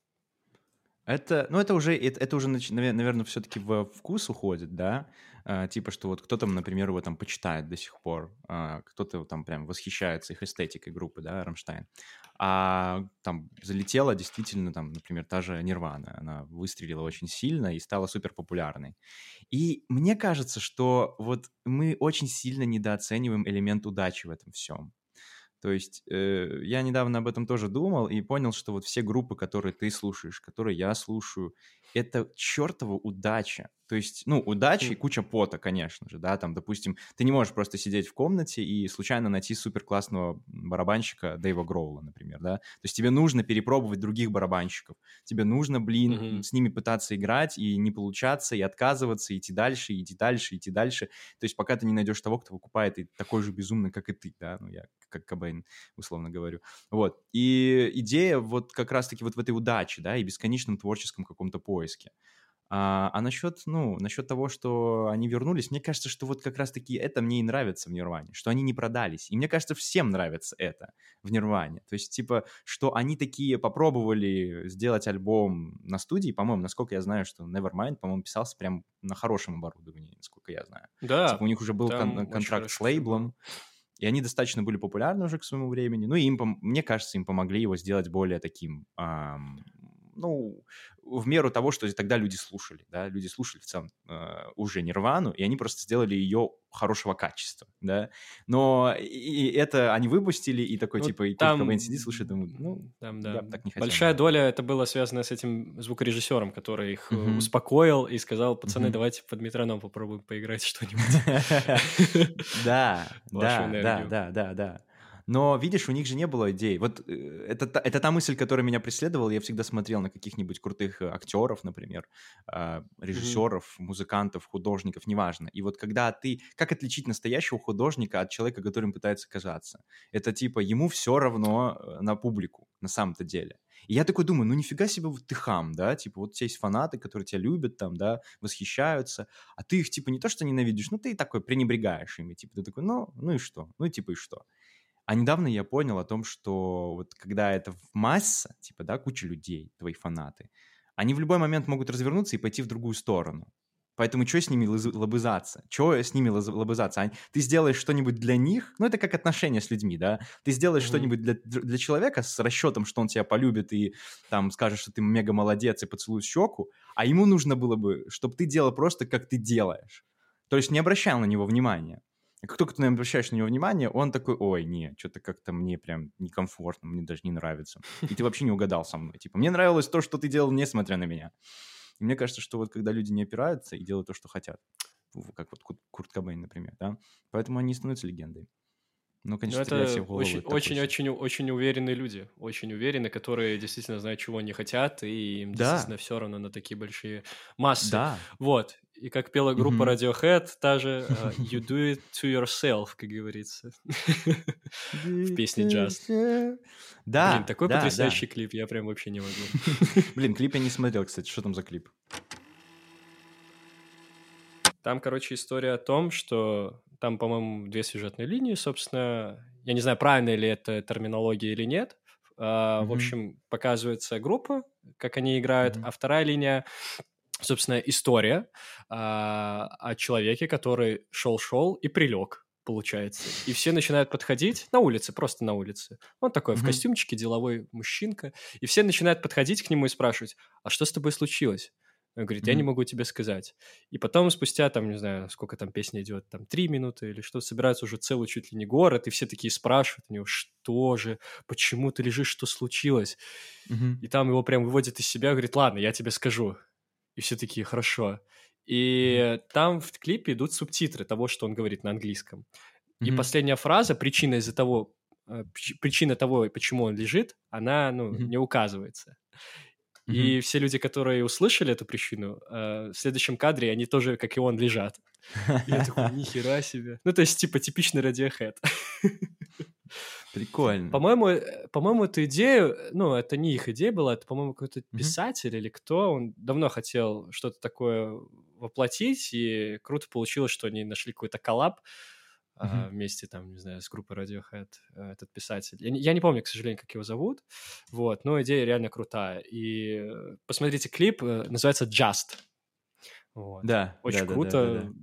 Speaker 2: Это, ну, это уже, это, это уже, наверное, все-таки в вкус уходит, да, а, типа, что вот кто-то, например, его там почитает до сих пор, а, кто-то там прям восхищается их эстетикой группы, да, Рамштайн, а там залетела действительно, там, например, та же Нирвана, она выстрелила очень сильно и стала супер популярной. И мне кажется, что вот мы очень сильно недооцениваем элемент удачи в этом всем. То есть э, я недавно об этом тоже думал и понял, что вот все группы, которые ты слушаешь, которые я слушаю, это чертова удача. То есть, ну, удачи и куча пота, конечно же, да, там, допустим, ты не можешь просто сидеть в комнате и случайно найти супер классного барабанщика Дэйва Гроула, например, да, то есть тебе нужно перепробовать других барабанщиков, тебе нужно, блин, mm-hmm. с ними пытаться играть и не получаться, и отказываться, и идти дальше, и идти дальше, и идти дальше, то есть пока ты не найдешь того, кто выкупает и такой же безумный, как и ты, да, ну, я как Кобейн условно говорю, вот, и идея вот как раз-таки вот в этой удаче, да, и бесконечном творческом каком-то поиске, А, а насчет, ну, насчет того, что они вернулись, мне кажется, что вот как раз-таки это мне и нравится в Нирване, что они не продались. И мне кажется, всем нравится это в Нирване. То есть, типа, что они такие попробовали сделать альбом на студии, по-моему, насколько я знаю, что Nevermind, по-моему, писался прям на хорошем оборудовании, насколько я знаю.
Speaker 1: Да.
Speaker 2: Типа, у них уже был кон- контракт с лейблом, и они достаточно были популярны уже к своему времени. Ну, и им, мне кажется, им помогли его сделать более таким, эм, ну, в меру того, что тогда люди слушали, да, люди слушали в целом э, уже Нирвану, и они просто сделали ее хорошего качества, да, но и это они выпустили, и такой, ну, типа, и там... Курт сидит, слушает, думаю, ну,
Speaker 1: там, да. я так не хотел. Большая доля это было связано с этим звукорежиссером, который их mm-hmm. успокоил и сказал, пацаны, mm-hmm. давайте под метроном попробуем поиграть [LAUGHS] что-нибудь. [LAUGHS]
Speaker 2: Да, да, да, да, да, да. Но, видишь, у них же не было идей. Вот э, это, это та мысль, которая меня преследовала. Я всегда смотрел на каких-нибудь крутых э, актеров, например, а, режиссеров, mm-hmm. музыкантов, художников, неважно. И вот когда ты... Как отличить настоящего художника от человека, которым пытается казаться? Это типа ему все равно э, на публику, на самом-то деле. И я такой думаю, ну нифига себе вот ты хам, да, типа вот у тебя есть фанаты, которые тебя любят там, да, восхищаются, а ты их типа не то что ненавидишь, ну ты такой пренебрегаешь ими, типа ты такой, ну, ну и что, ну типа и что. А недавно я понял о том, что вот когда это в масса, типа, да, куча людей, твои фанаты, они в любой момент могут развернуться и пойти в другую сторону. Поэтому что с ними лобызаться? Что с ними лобызаться? Ты сделаешь что-нибудь для них, ну это как отношения с людьми, да? Ты сделаешь mm-hmm. что-нибудь для, для человека с расчетом, что он тебя полюбит и там скажет, что ты мега молодец и поцелует щеку, а ему нужно было бы, чтобы ты делал просто, как ты делаешь. То есть не обращал на него внимания. И как только ты обращаешь на него внимание, он такой, ой, не, что-то как-то мне прям некомфортно, мне даже не нравится. И ты вообще не угадал со мной. Типа, мне нравилось то, что ты делал, несмотря на меня. И мне кажется, что вот когда люди не опираются и делают то, что хотят, как вот Курт Кобейн, например, да, поэтому они становятся легендой.
Speaker 1: Ну, конечно, это все в голову. Очень, очень, очень, очень уверенные люди, очень уверенные, которые действительно знают, чего они хотят, и им да. действительно все равно на такие большие массы. Да. Вот. И как пела группа mm-hmm. Radiohead, та же uh, [LAUGHS] You do it to yourself, как говорится, [LAUGHS] в песне джаз. Да. Блин, такой потрясающий клип, я прям вообще не могу. [LAUGHS]
Speaker 2: Блин, клип я не смотрел, кстати. Что там за клип?
Speaker 1: Там, короче, история о том, что там, по-моему, две сюжетные линии, собственно. Я не знаю, правильно ли это терминология или нет. Uh, mm-hmm. В общем, показывается группа, как они играют, mm-hmm. а вторая линия собственно, история а, о человеке, который шел-шел и прилег, получается. И все начинают подходить на улице, просто на улице. Он такой mm-hmm. в костюмчике, деловой мужчинка. И все начинают подходить к нему и спрашивать, а что с тобой случилось? Он говорит, я mm-hmm. не могу тебе сказать. И потом спустя, там, не знаю, сколько там песня идет, там, три минуты или что, собирается уже целый чуть ли не город, и все такие спрашивают у него, что же, почему ты лежишь, что случилось? Mm-hmm. И там его прям выводят из себя, говорит, ладно, я тебе скажу. И все такие, хорошо. И mm-hmm. там в клипе идут субтитры того, что он говорит на английском. Mm-hmm. И последняя фраза, причина из-за того, э, причина того, почему он лежит, она, ну, mm-hmm. не указывается. Mm-hmm. И все люди, которые услышали эту причину, э, в следующем кадре они тоже, как и он, лежат. Я такой, [LAUGHS] нихера себе. Ну, то есть, типа, типичный Radiohead. [LAUGHS]
Speaker 2: Прикольно.
Speaker 1: По-моему, э, по-моему, эту идею, ну, это не их идея была, это, по-моему, какой-то писатель mm-hmm. или кто, он давно хотел что-то такое воплотить, и круто получилось, что они нашли какой-то коллаб mm-hmm. а, вместе, там, не знаю, с группой Radiohead, э, этот писатель. Я не, я не помню, к сожалению, как его зовут, вот, но идея реально крутая. И э, посмотрите клип, называется «Just». Вот.
Speaker 2: Да,
Speaker 1: Очень
Speaker 2: да,
Speaker 1: круто.
Speaker 2: Да, да, да.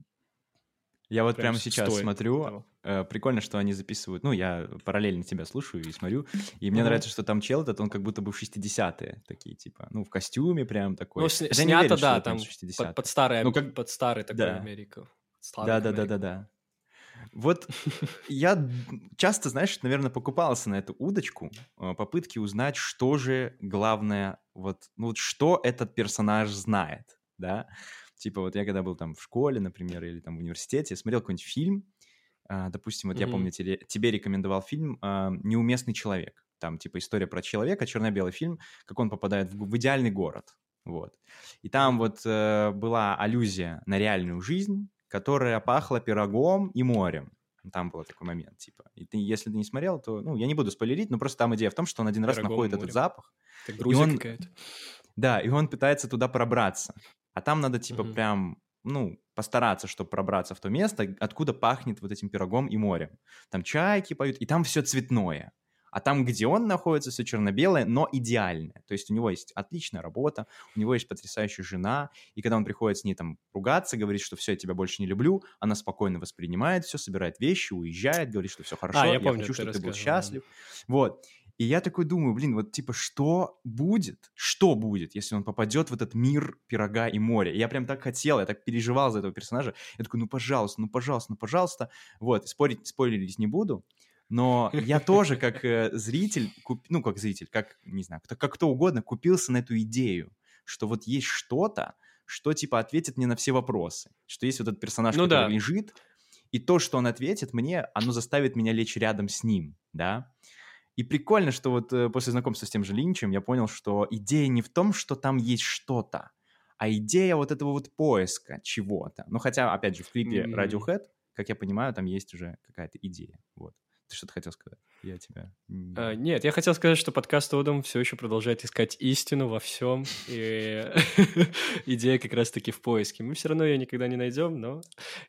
Speaker 2: Я вот прям прямо сейчас смотрю, того. Э, прикольно, что они записывают, ну, я параллельно тебя слушаю и смотрю, и мне mm-hmm. нравится, что там чел этот, он как будто бы в 60-е такие, типа, ну, в костюме прям такой.
Speaker 1: Ну, с- снято, верю, да, там под, под, старый, ну, как... под старый такой да. Америка.
Speaker 2: Да-да-да-да-да. Вот [LAUGHS] я часто, знаешь, наверное, покупался на эту удочку, э, попытки узнать, что же главное, вот, ну, вот что этот персонаж знает, да, Типа вот я когда был там в школе, например, или там в университете, смотрел какой-нибудь фильм, допустим, вот mm-hmm. я помню, тебе, тебе рекомендовал фильм а, «Неуместный человек». Там типа история про человека, черно-белый фильм, как он попадает в, в идеальный город. Вот. И там вот э, была аллюзия на реальную жизнь, которая пахла пирогом и морем. Там был такой момент, типа. И ты, если ты не смотрел, то, ну, я не буду спойлерить, но просто там идея в том, что он один Пирогом раз находит этот запах.
Speaker 1: Так Грузия он, какая-то.
Speaker 2: Да, и он пытается туда пробраться. а там надо типа
Speaker 1: Мгм.
Speaker 2: прям, ну, постараться, чтобы пробраться в то место, откуда пахнет вот этим пирогом и морем. Там чайки поют, и там все цветное. А там, где он находится, все черно-белое, но идеальное. То есть у него есть отличная работа, у него есть потрясающая жена, и когда он приходит с ней там ругаться, говорит, что все, я тебя больше не люблю, она спокойно воспринимает все, собирает вещи, уезжает, говорит, что все хорошо,
Speaker 1: А, я
Speaker 2: я,
Speaker 1: помню,
Speaker 2: хочу,
Speaker 1: ты
Speaker 2: чтобы ты был
Speaker 1: рассказывал, да.
Speaker 2: счастлив. Вот. И я такой думаю, блин, вот типа, что будет? Что будет, если он попадет в этот мир пирога и моря? И я прям так хотел, я так переживал за этого персонажа. Я такой, ну, пожалуйста, ну, пожалуйста, ну, пожалуйста. Вот, спорить, спойлерить не буду. Но я тоже, как э, зритель, куп- ну, как зритель, как, не знаю, кто, как кто угодно, купился на эту идею, что вот есть что-то, что, типа, ответит мне на все вопросы. Что есть вот этот персонаж,
Speaker 1: Ну
Speaker 2: который
Speaker 1: да.
Speaker 2: лежит, и то, что он ответит мне, оно заставит меня лечь рядом с ним, да. И прикольно, что вот э, после знакомства с тем же Линчем я понял, что идея не в том, что там есть что-то, а идея вот этого вот поиска чего-то. Ну, хотя, опять же, в клипе. Radiohead, как я понимаю, там есть уже какая-то идея. Вот. Ты что-то хотел сказать? Я тебя...
Speaker 1: А, нет, я хотел сказать, что подкаст Одом все еще продолжает искать истину во всем. И [LAUGHS] идея как раз-таки в поиске. Мы все равно ее никогда не найдем, но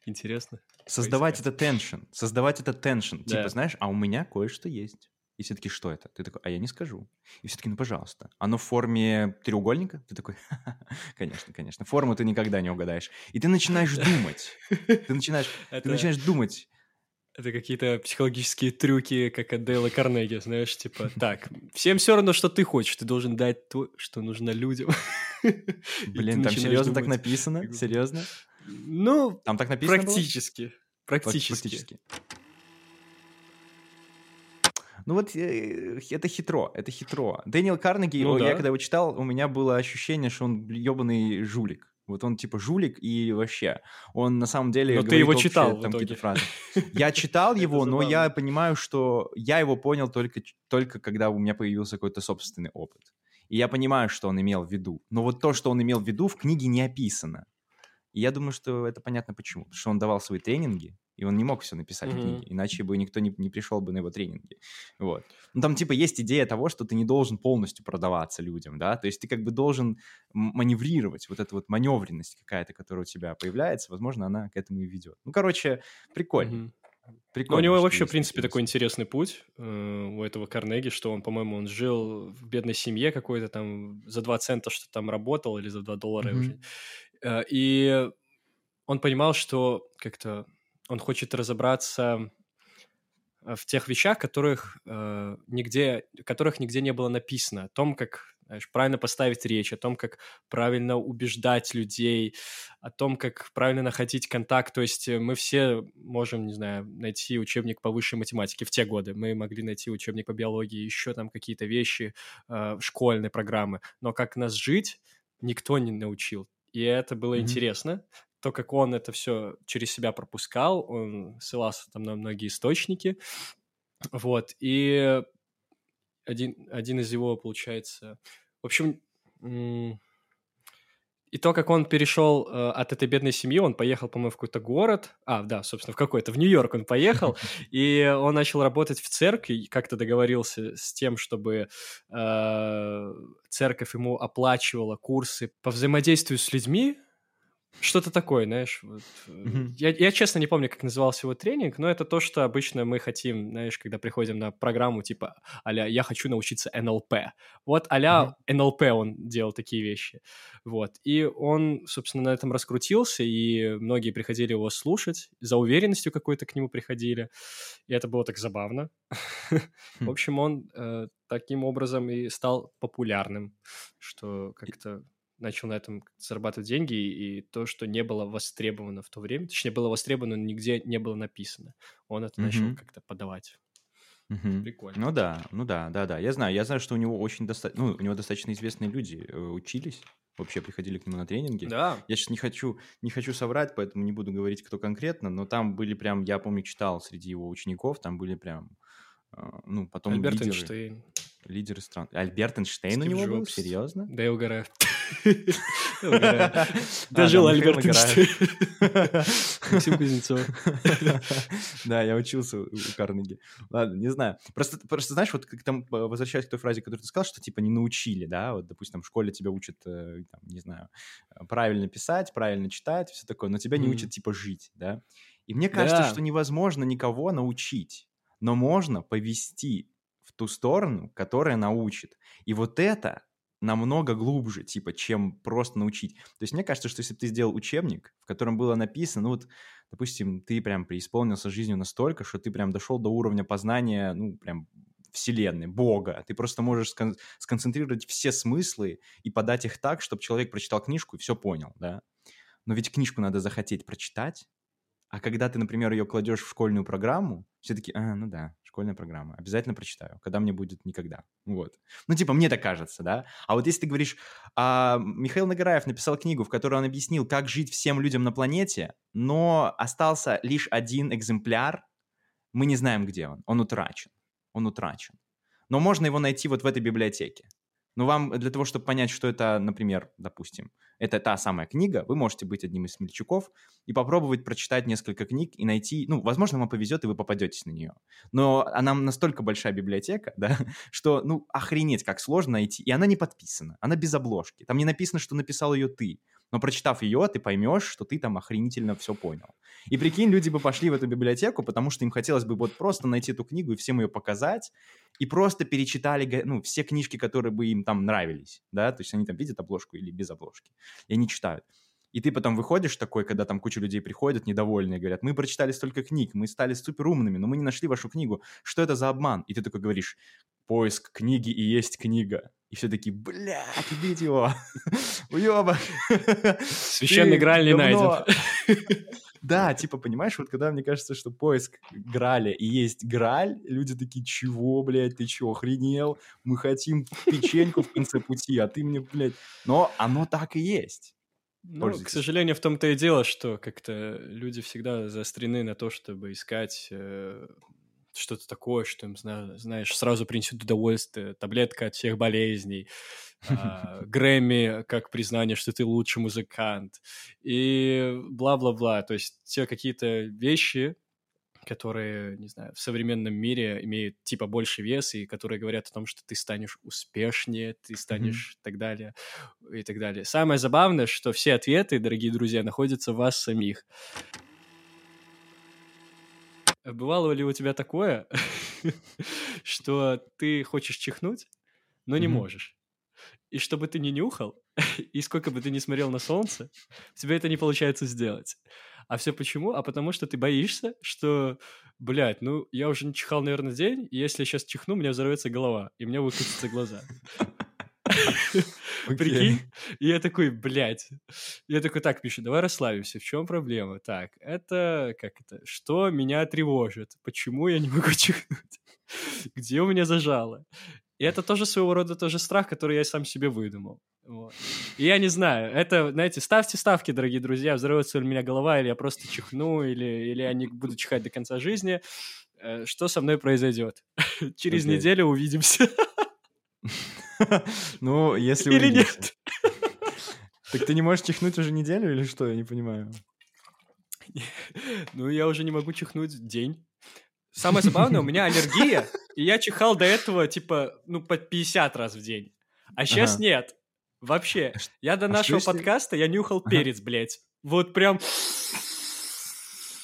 Speaker 1: интересно.
Speaker 2: Создавать это теншн, создавать это теншн. Типа, знаешь, а у меня кое-что есть. И все таки что это? Ты такой, а я не скажу. И все таки ну, пожалуйста. Оно в форме треугольника? Ты такой, [LAUGHS] конечно, конечно. Форму ты никогда не угадаешь. И ты начинаешь думать. Ты начинаешь, ты начинаешь думать.
Speaker 1: это какие-то психологические трюки, как от Дейла Карнеги, знаешь, типа, так, всем все равно, что ты хочешь, ты должен дать то, что нужно людям. [LAUGHS]
Speaker 2: Блин, там серьезно так написано? Серьезно?
Speaker 1: Ну,
Speaker 2: Там так написано было?
Speaker 1: практически.
Speaker 2: Прак-
Speaker 1: Практически.
Speaker 2: Ну вот э, это хитро, это хитро. Дэниел Карнеги,
Speaker 1: Ну
Speaker 2: о, я
Speaker 1: да.
Speaker 2: когда его читал, у меня было ощущение, что он ебаный жулик. Вот он типа жулик и вообще, он на самом деле
Speaker 1: Но ты его
Speaker 2: общие
Speaker 1: читал
Speaker 2: там какие-то фразы. [LAUGHS] Я читал его, но я понимаю, что я его понял только, только когда у меня появился какой-то собственный опыт. И я понимаю, что он имел в виду. Но вот то, что он имел в виду, в книге не описано. И я думаю, что это понятно почему. Потому что он давал свои тренинги, и он не мог все написать в
Speaker 1: Мгм.
Speaker 2: книге, иначе бы никто не, не пришел бы на его тренинги. Вот. Ну, там, типа, есть идея того, что ты не должен полностью продаваться людям, да, то есть ты как бы должен маневрировать, вот эта вот маневренность какая-то, которая у тебя появляется, возможно, она к этому и ведет. Ну, короче, прикольно.
Speaker 1: Ну,
Speaker 2: прикольно
Speaker 1: у него вообще, в принципе, такой интересный путь э, у этого Карнеги, что он, по-моему, он жил в бедной семье какой-то там, за 2 цента что там работал, или за 2 доллара
Speaker 2: Мгм.
Speaker 1: уже. Э, и он понимал, что как-то он хочет разобраться э, в тех вещах, которых, э, нигде, которых нигде не было написано, о том, как знаешь, правильно поставить речь, о том, как правильно убеждать людей, о том, как правильно находить контакт. То есть э, мы все можем, не знаю, найти учебник по высшей математике в те годы. Мы могли найти учебник по биологии, еще там какие-то вещи, э, школьные программы. Но как нас жить, никто не научил. И это было
Speaker 2: Мгм.
Speaker 1: интересно. То, как он это все через себя пропускал, он ссылался там на многие источники. Вот. И один, один из его, получается... В общем, и то, как он перешел э, от этой бедной семьи, он поехал, по-моему, в какой-то город. А, да, собственно, в какой-то. В Нью-Йорк он поехал, [LAUGHS] и он начал работать в церкви, как-то договорился с тем, чтобы э, церковь ему оплачивала курсы по взаимодействию с людьми. Что-то такое, знаешь. вот,
Speaker 2: Мгм.
Speaker 1: я, я, честно, не помню, как назывался его тренинг, но это то, что обычно мы хотим, знаешь, когда приходим на программу, типа, а я хочу научиться НЛП. Вот а НЛП он делал такие вещи. Вот. И он, собственно, на этом раскрутился, и многие приходили его слушать, за уверенностью какой-то к нему приходили, и это было так забавно. [LAUGHS] В общем, он э, таким образом и стал популярным, что как-то начал на этом зарабатывать деньги, и то, что не было востребовано в то время, точнее, было востребовано, но нигде не было написано. Он это начал
Speaker 2: Мгм.
Speaker 1: как-то подавать.
Speaker 2: Мгм.
Speaker 1: Прикольно.
Speaker 2: Ну да, ну да, да, да. Я знаю, я знаю, что у него очень достаточно, ну, у него достаточно известные люди э, учились, вообще приходили к нему на тренинги.
Speaker 1: Да.
Speaker 2: Я сейчас не хочу, не хочу соврать, поэтому не буду говорить, кто конкретно, но там были прям, я помню, читал среди его учеников, там были прям, э, ну, потом
Speaker 1: Альберт
Speaker 2: лидеры.
Speaker 1: Эйнштейн.
Speaker 2: Лидеры стран. Альберт Эйнштейн у него был? Серьезно?
Speaker 1: Да я угораю. [LAUGHS] [LAUGHS] Дожил Альберт. Эйнштейн. [LAUGHS] Максим Кузнецов.
Speaker 2: Да, я учился у Карнеги. Ладно, не знаю. Просто, просто знаешь, вот как там, э, возвращаясь к той фразе, которую ты сказал, что типа не научили, да, вот, допустим, в школе тебя учат, э, там, не знаю, э, правильно писать, правильно читать, все такое, но тебя не учат типа жить, да. И мне кажется, что невозможно никого научить, но можно повести ту сторону, которая научит. И вот это намного глубже, типа, чем просто научить. То есть мне кажется, что если бы ты сделал учебник, в котором было написано, ну вот, допустим, ты прям преисполнился жизнью настолько, что ты прям дошел до уровня познания, ну, прям вселенной, Бога. Ты просто можешь скон- сконцентрировать все смыслы и подать их так, чтобы человек прочитал книжку и все понял, да. Но ведь книжку надо захотеть прочитать, а когда ты, например, ее кладешь в школьную программу, все таки а, ну да, школьная программа, обязательно прочитаю, когда мне будет никогда. Вот. Ну, типа, мне так кажется, да? А вот если ты говоришь, а, Михаил Нагораев написал книгу, в которой он объяснил, как жить всем людям на планете, но остался лишь один экземпляр, мы не знаем, где он. Он утрачен. Он утрачен. Но можно его найти вот в этой библиотеке. Но вам для того, чтобы понять, что это, например, допустим, это та самая книга, вы можете быть одним из смельчаков и попробовать прочитать несколько книг и найти, ну, возможно, вам повезет, и вы попадетесь на нее. Но она настолько большая библиотека, [LAUGHS] да, что, ну, охренеть, как сложно найти. И она не подписана, она без обложки. Там не написано, что написал ее ты. Но прочитав ее, ты поймешь, что ты там охренительно все понял. И прикинь, люди бы пошли в эту библиотеку, потому что им хотелось бы вот просто найти эту книгу и всем ее показать, и просто перечитали, ну, все книжки, которые бы им там нравились, да, то есть они там видят обложку или без обложки, и они читают. И ты потом выходишь такой, когда там куча людей приходят, недовольные, говорят, мы прочитали столько книг, мы стали супер умными, но мы не нашли вашу книгу. Что это за обман? И ты такой говоришь, поиск книги и есть книга. И все такие, блядь, убить его. Уеба.
Speaker 1: Священный
Speaker 2: Ты
Speaker 1: Грааль не найден. [LAUGHS]
Speaker 2: Да, типа, понимаешь, вот когда мне кажется, что поиск Граля и есть Граль, люди такие, чего, блядь, ты чего, охренел? Мы хотим печеньку в конце пути, а ты мне, блядь... Но оно так и есть.
Speaker 1: Ну, к сожалению, в том-то и дело, что как-то люди всегда заострены на то, чтобы искать э, что-то такое, что им, зна- знаешь, сразу принесет удовольствие, таблетка от всех болезней, [LAUGHS] а, Грэмми как признание, что ты лучший музыкант, и бла-бла-бла. То есть те какие-то вещи, которые, не знаю, в современном мире имеют типа больше вес и которые говорят о том, что ты станешь успешнее, ты станешь так далее и так далее. Самое забавное, что все ответы, дорогие друзья, находятся в вас самих. Бывало ли у тебя такое, [LAUGHS] что ты хочешь чихнуть, но не можешь? И чтобы ты не нюхал, [LAUGHS] и сколько бы ты ни смотрел на солнце, у тебя это не получается сделать. А все почему? А потому что ты боишься, что, блядь, ну, я уже не чихал, наверное, день, и если я сейчас чихну, у меня взорвется голова, и у меня выкатятся глаза. [LAUGHS] Прикинь? И я такой, блядь. Я такой, так, Миша, давай расслабимся. В чем проблема? Так, это, как это, что меня тревожит? Почему я не могу [LAUGHS] чихнуть? Где у меня зажало? И это тоже своего рода тоже страх, который я сам себе выдумал. Вот. И я не знаю, это, знаете, ставьте ставки, дорогие друзья, взорвется ли у меня голова, или я просто чихну, или, или я не буду чихать до конца жизни. Э, Что со мной произойдет? [LAUGHS] Через
Speaker 2: Окей.
Speaker 1: неделю увидимся. [LAUGHS] [LAUGHS]
Speaker 2: Ну, если
Speaker 1: Или нет? [LAUGHS]
Speaker 2: Так ты не можешь чихнуть уже неделю или что? Я не понимаю. [LAUGHS]
Speaker 1: Ну, я уже не могу чихнуть день. Самое забавное, у меня аллергия, и я чихал до этого, типа, ну, по 50 раз в день. А сейчас
Speaker 2: Ага.
Speaker 1: нет. Вообще.
Speaker 2: А
Speaker 1: Я до
Speaker 2: а что
Speaker 1: нашего
Speaker 2: если-
Speaker 1: подкаста, я нюхал
Speaker 2: Ага.
Speaker 1: перец, блядь. Вот прям...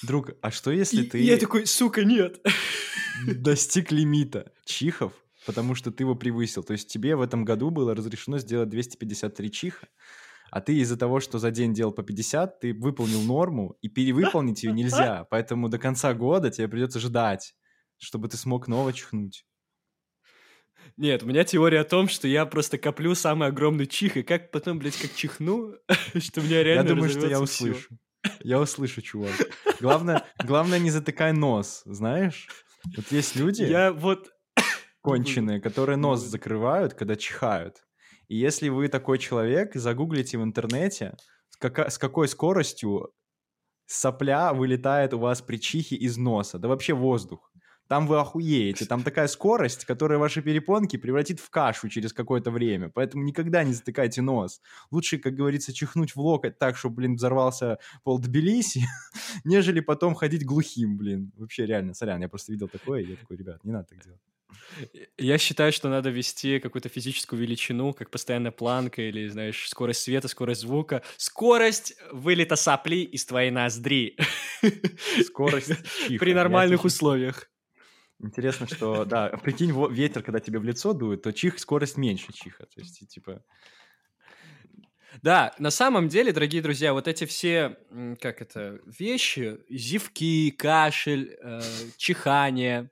Speaker 2: Друг, а что если
Speaker 1: И-
Speaker 2: ты
Speaker 1: я такой, сука, нет.
Speaker 2: достиг лимита чихов, потому что ты его превысил? То есть тебе в этом году было разрешено сделать 253 чиха, а ты из-за того, что за день делал по 50, ты выполнил норму, и перевыполнить ее нельзя. Поэтому до конца года тебе придется ждать, чтобы ты смог ново чихнуть.
Speaker 1: Нет, у меня теория о том, что я просто коплю самый огромный чих, и как потом, блядь, как чихну, [LAUGHS] что меня
Speaker 2: Я
Speaker 1: реально
Speaker 2: думаю, что я услышу. Я услышу, чувак. Главное, главное не затыкай нос, знаешь? Вот есть люди
Speaker 1: Я вот...
Speaker 2: конченые, которые нос закрывают, когда чихают. И если вы такой человек, загуглите в интернете, с, кака- с какой скоростью сопля вылетает у вас при чихе из носа, да вообще воздух. там вы охуеете. Там такая скорость, которая ваши перепонки превратит в кашу через какое-то время. Поэтому никогда не затыкайте нос. Лучше, как говорится, чихнуть в локоть так, чтобы, блин, взорвался пол Тбилиси, [LAUGHS] нежели потом ходить глухим, блин. Вообще, реально, сорян, я просто видел такое, и я такой, ребят, не надо так делать.
Speaker 1: Я считаю, что надо ввести какую-то физическую величину, как постоянная планка или, знаешь, скорость света, скорость звука. Скорость вылета сопли из твоей ноздри.
Speaker 2: Скорость [LAUGHS] чиха.
Speaker 1: При нормальных условиях.
Speaker 2: Интересно, что, да, прикинь, ветер, когда тебе в лицо дует, то чих скорость меньше чиха. То есть, типа...
Speaker 1: Да, на самом деле, дорогие друзья, вот эти все, как это, вещи, зевки, кашель, э, чихание,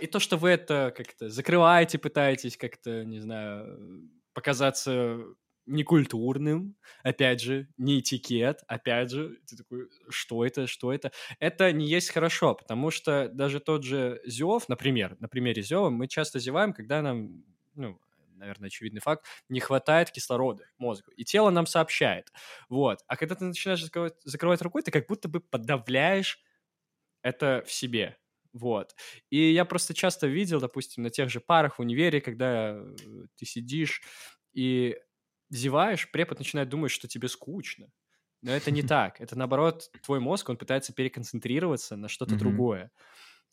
Speaker 1: и то, что вы это как-то закрываете, пытаетесь как-то, не знаю, показаться некультурным, опять же, не этикет, опять же, ты такой, что это, что это? Это не есть хорошо, потому что даже тот же зев, например, на примере зева, мы часто зеваем, когда нам, ну, наверное, очевидный факт, не хватает кислорода мозгу, и тело нам сообщает, вот. А когда ты начинаешь закрывать, закрывать рукой, ты как будто бы подавляешь это в себе, вот. И я просто часто видел, допустим, на тех же парах в универе, когда э, ты сидишь, и зеваешь, препод начинает думать, что тебе скучно. Но это не [LAUGHS] так. Это наоборот, твой мозг, он пытается переконцентрироваться на что-то mm-hmm. другое.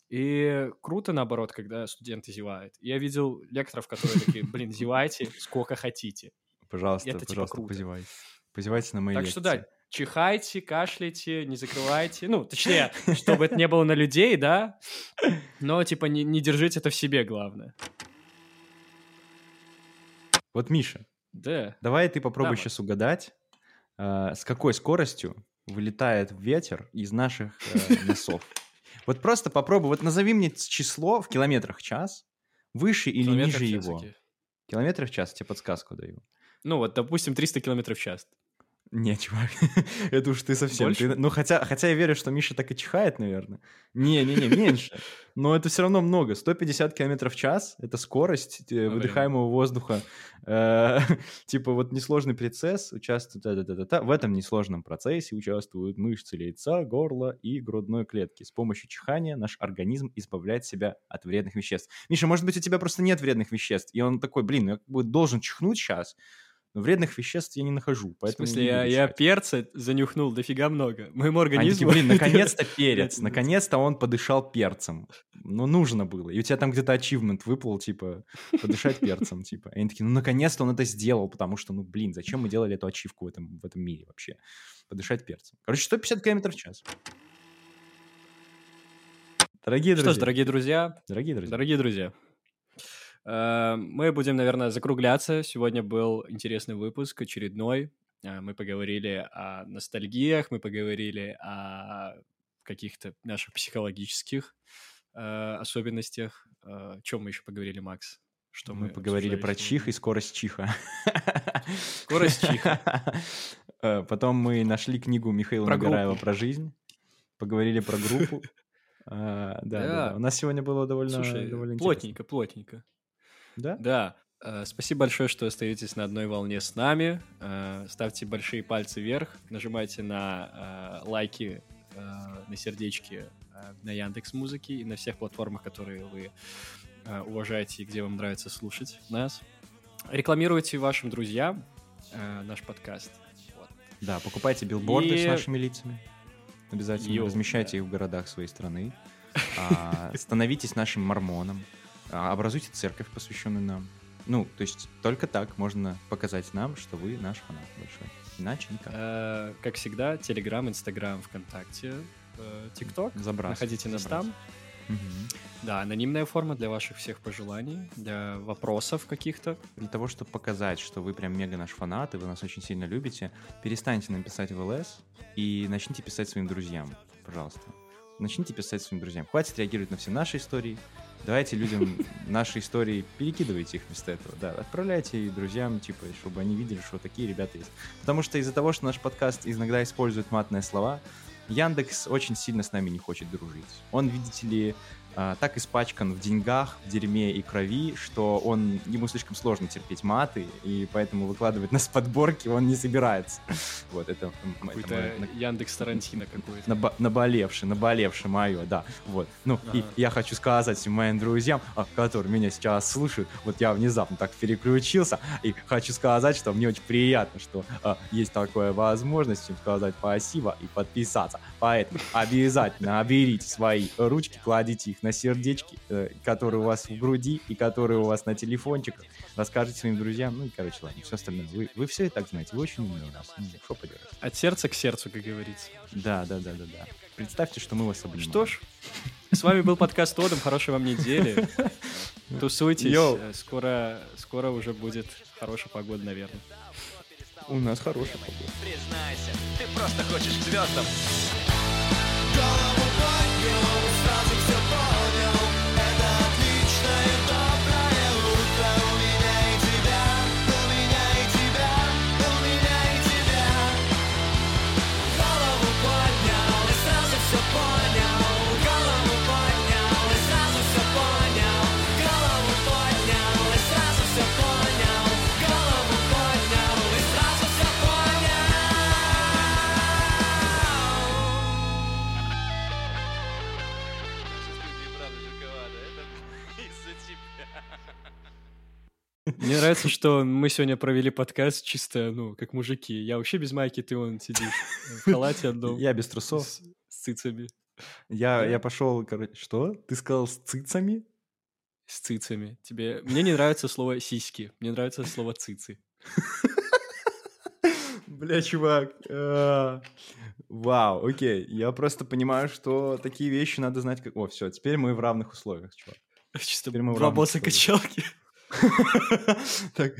Speaker 1: И круто, наоборот, когда студенты зевают. Я видел лекторов, которые такие, блин, [LAUGHS] зевайте сколько хотите.
Speaker 2: Пожалуйста, это, типа пожалуйста, типа, позевайте. Позевайте на мои
Speaker 1: Так
Speaker 2: лекции.
Speaker 1: что да, чихайте, кашляйте, не закрывайте. Ну, точнее, чтобы это не было на людей, да, но, типа, не, не держите это в себе, главное.
Speaker 2: Вот, Миша,
Speaker 1: да.
Speaker 2: Давай ты попробуй
Speaker 1: Да,
Speaker 2: сейчас угадать, а, с какой скоростью вылетает ветер из наших э, [LAUGHS] носов. Вот просто попробуй, вот назови мне число в километрах в час, выше или ниже его. Километров в час, тебе подсказку даю.
Speaker 1: Ну, вот, допустим, 300 километров в час.
Speaker 2: Не, чувак, [LAUGHS] это уж ты совсем.
Speaker 1: Больше?
Speaker 2: Ты- ну, хотя, хотя я верю, что Миша так и чихает, наверное. Не-не-не, меньше. [LAUGHS] Но это все равно много. 150 километров в час — это скорость э, выдыхаемого воздуха. Э, [LAUGHS] Типа вот несложный процесс участвует... та-та-та-та-та. В этом несложном процессе участвуют мышцы лица, горла и грудной клетки. С помощью чихания наш организм избавляет себя от вредных веществ. Миша, может быть, у тебя просто нет вредных веществ, и он такой, блин, я как бы должен чихнуть сейчас, но вредных веществ я не нахожу,
Speaker 1: В
Speaker 2: поэтому
Speaker 1: смысле,
Speaker 2: не
Speaker 1: я, я перца занюхнул дофига много. Моему
Speaker 2: Они такие,
Speaker 1: организму...
Speaker 2: блин, [LAUGHS] наконец-то [LAUGHS] перец, наконец-то он подышал перцем. Ну, нужно было. И у тебя там где-то ачивмент выплыл, типа, подышать перцем, типа. И они такие, ну, наконец-то он это сделал, потому что, ну, блин, зачем мы делали эту ачивку в этом, в этом мире вообще? Подышать перцем. Короче, 150 км в час. Дорогие
Speaker 1: Что
Speaker 2: друзья.
Speaker 1: ж, дорогие друзья,
Speaker 2: Дорогие друзья.
Speaker 1: дорогие друзья, мы будем, наверное, закругляться. Сегодня был интересный выпуск, очередной. Э, Мы поговорили о ностальгиях, мы поговорили о каких-то наших психологических э, особенностях. О чем мы еще поговорили, Макс? Что
Speaker 2: Мы поговорили
Speaker 1: обсуждали
Speaker 2: про чих и скорость чиха.
Speaker 1: Скорость чиха. [LAUGHS]
Speaker 2: Э, Потом мы нашли книгу Михаила
Speaker 1: Про группу.
Speaker 2: про жизнь, поговорили про группу. [LAUGHS] Да, да. У нас сегодня было довольно
Speaker 1: Слушай,
Speaker 2: довольно интересно.
Speaker 1: плотненько, плотненько.
Speaker 2: Да?
Speaker 1: Да. Э, Спасибо большое, что остаетесь на одной волне с нами. Э, Ставьте большие пальцы вверх, нажимайте на э, лайки, на сердечки на Яндекс Музыке и на всех платформах, которые вы уважаете и где вам нравится слушать нас. Рекламируйте вашим друзьям наш подкаст. Вот.
Speaker 2: Да, покупайте билборды с
Speaker 1: И-
Speaker 2: нашими лицами. Обязательно
Speaker 1: Йоу,
Speaker 2: размещайте их в городах своей страны. [LAUGHS] А, Становитесь нашим мормоном. А, Образуйте церковь, посвященную нам. Ну, то есть только так можно показать нам, что вы наш фанат большой. Иначе никак.
Speaker 1: Э, Как всегда, Телеграм, Инстаграм, ВКонтакте, э, ТикТок.
Speaker 2: Забрасывайте,
Speaker 1: Находите нас там.
Speaker 2: Мгм.
Speaker 1: Да, анонимная форма для ваших всех пожеланий, для вопросов каких-то.
Speaker 2: Для того, чтобы показать, что вы прям мега наш фанат, и вы нас очень сильно любите, перестаньте нам писать в ЛС и начните писать своим друзьям, пожалуйста. Начните писать своим друзьям. Хватит реагировать на все наши истории. Давайте людям наши истории, перекидывайте их вместо этого. Да, отправляйте и друзьям, типа, чтобы они видели, что такие ребята есть. Потому что из-за того, что наш подкаст иногда использует матные слова, Яндекс очень сильно с нами не хочет дружить. Он, видите ли, а, так испачкан в деньгах, в дерьме и крови, что он ему слишком сложно терпеть маты, и поэтому выкладывать нас подборки он не собирается. [LAUGHS] Вот это...
Speaker 1: Какой-то Яндекс Тарантино какой-то.
Speaker 2: Наболевший, наболевший мое, да. Вот. Ну, ага. и я хочу сказать всем моим друзьям, а, которые меня сейчас слушают, вот я внезапно так переключился, и хочу сказать, что мне очень приятно, что а, есть такая возможность им сказать спасибо и подписаться. Поэтому обязательно [LAUGHS] берите свои ручки, кладите их на сердечки, э, которые у вас в груди и которые у вас на телефончиках. Расскажите своим друзьям, ну и, короче, ладно, все остальное. Вы, вы все и так знаете, вы очень умные нас. Ну, что поделать.
Speaker 1: От сердца к сердцу, как говорится.
Speaker 2: Да, да, да, да, да. Представьте, что мы вас
Speaker 1: обнимаем. Что ж, с вами был подкаст Одом. Хорошей вам недели. [LAUGHS] Тусуйтесь. Йоу. Скоро, скоро уже будет хорошая погода, наверное.
Speaker 2: У нас хорошая погода.
Speaker 3: Признайся, ты просто хочешь к звездам.
Speaker 1: Мне нравится, что мы сегодня провели подкаст чисто, ну, как мужики. Я вообще без майки, ты вон сидишь в халате одном.
Speaker 2: Я без трусов.
Speaker 1: С, с цицами.
Speaker 2: Я, я пошел, короче, что? Ты сказал с цицами?
Speaker 1: С цицами. Тебе... Мне не нравится слово сиськи, мне нравится слово цицы.
Speaker 2: Бля, чувак. А. Вау, окей. Я просто понимаю, что такие вещи надо знать как... О, все, теперь мы в равных условиях, чувак.
Speaker 1: Чисто
Speaker 2: Теперь мы в равных условиях.
Speaker 1: качалки. [LAUGHS]
Speaker 2: Так,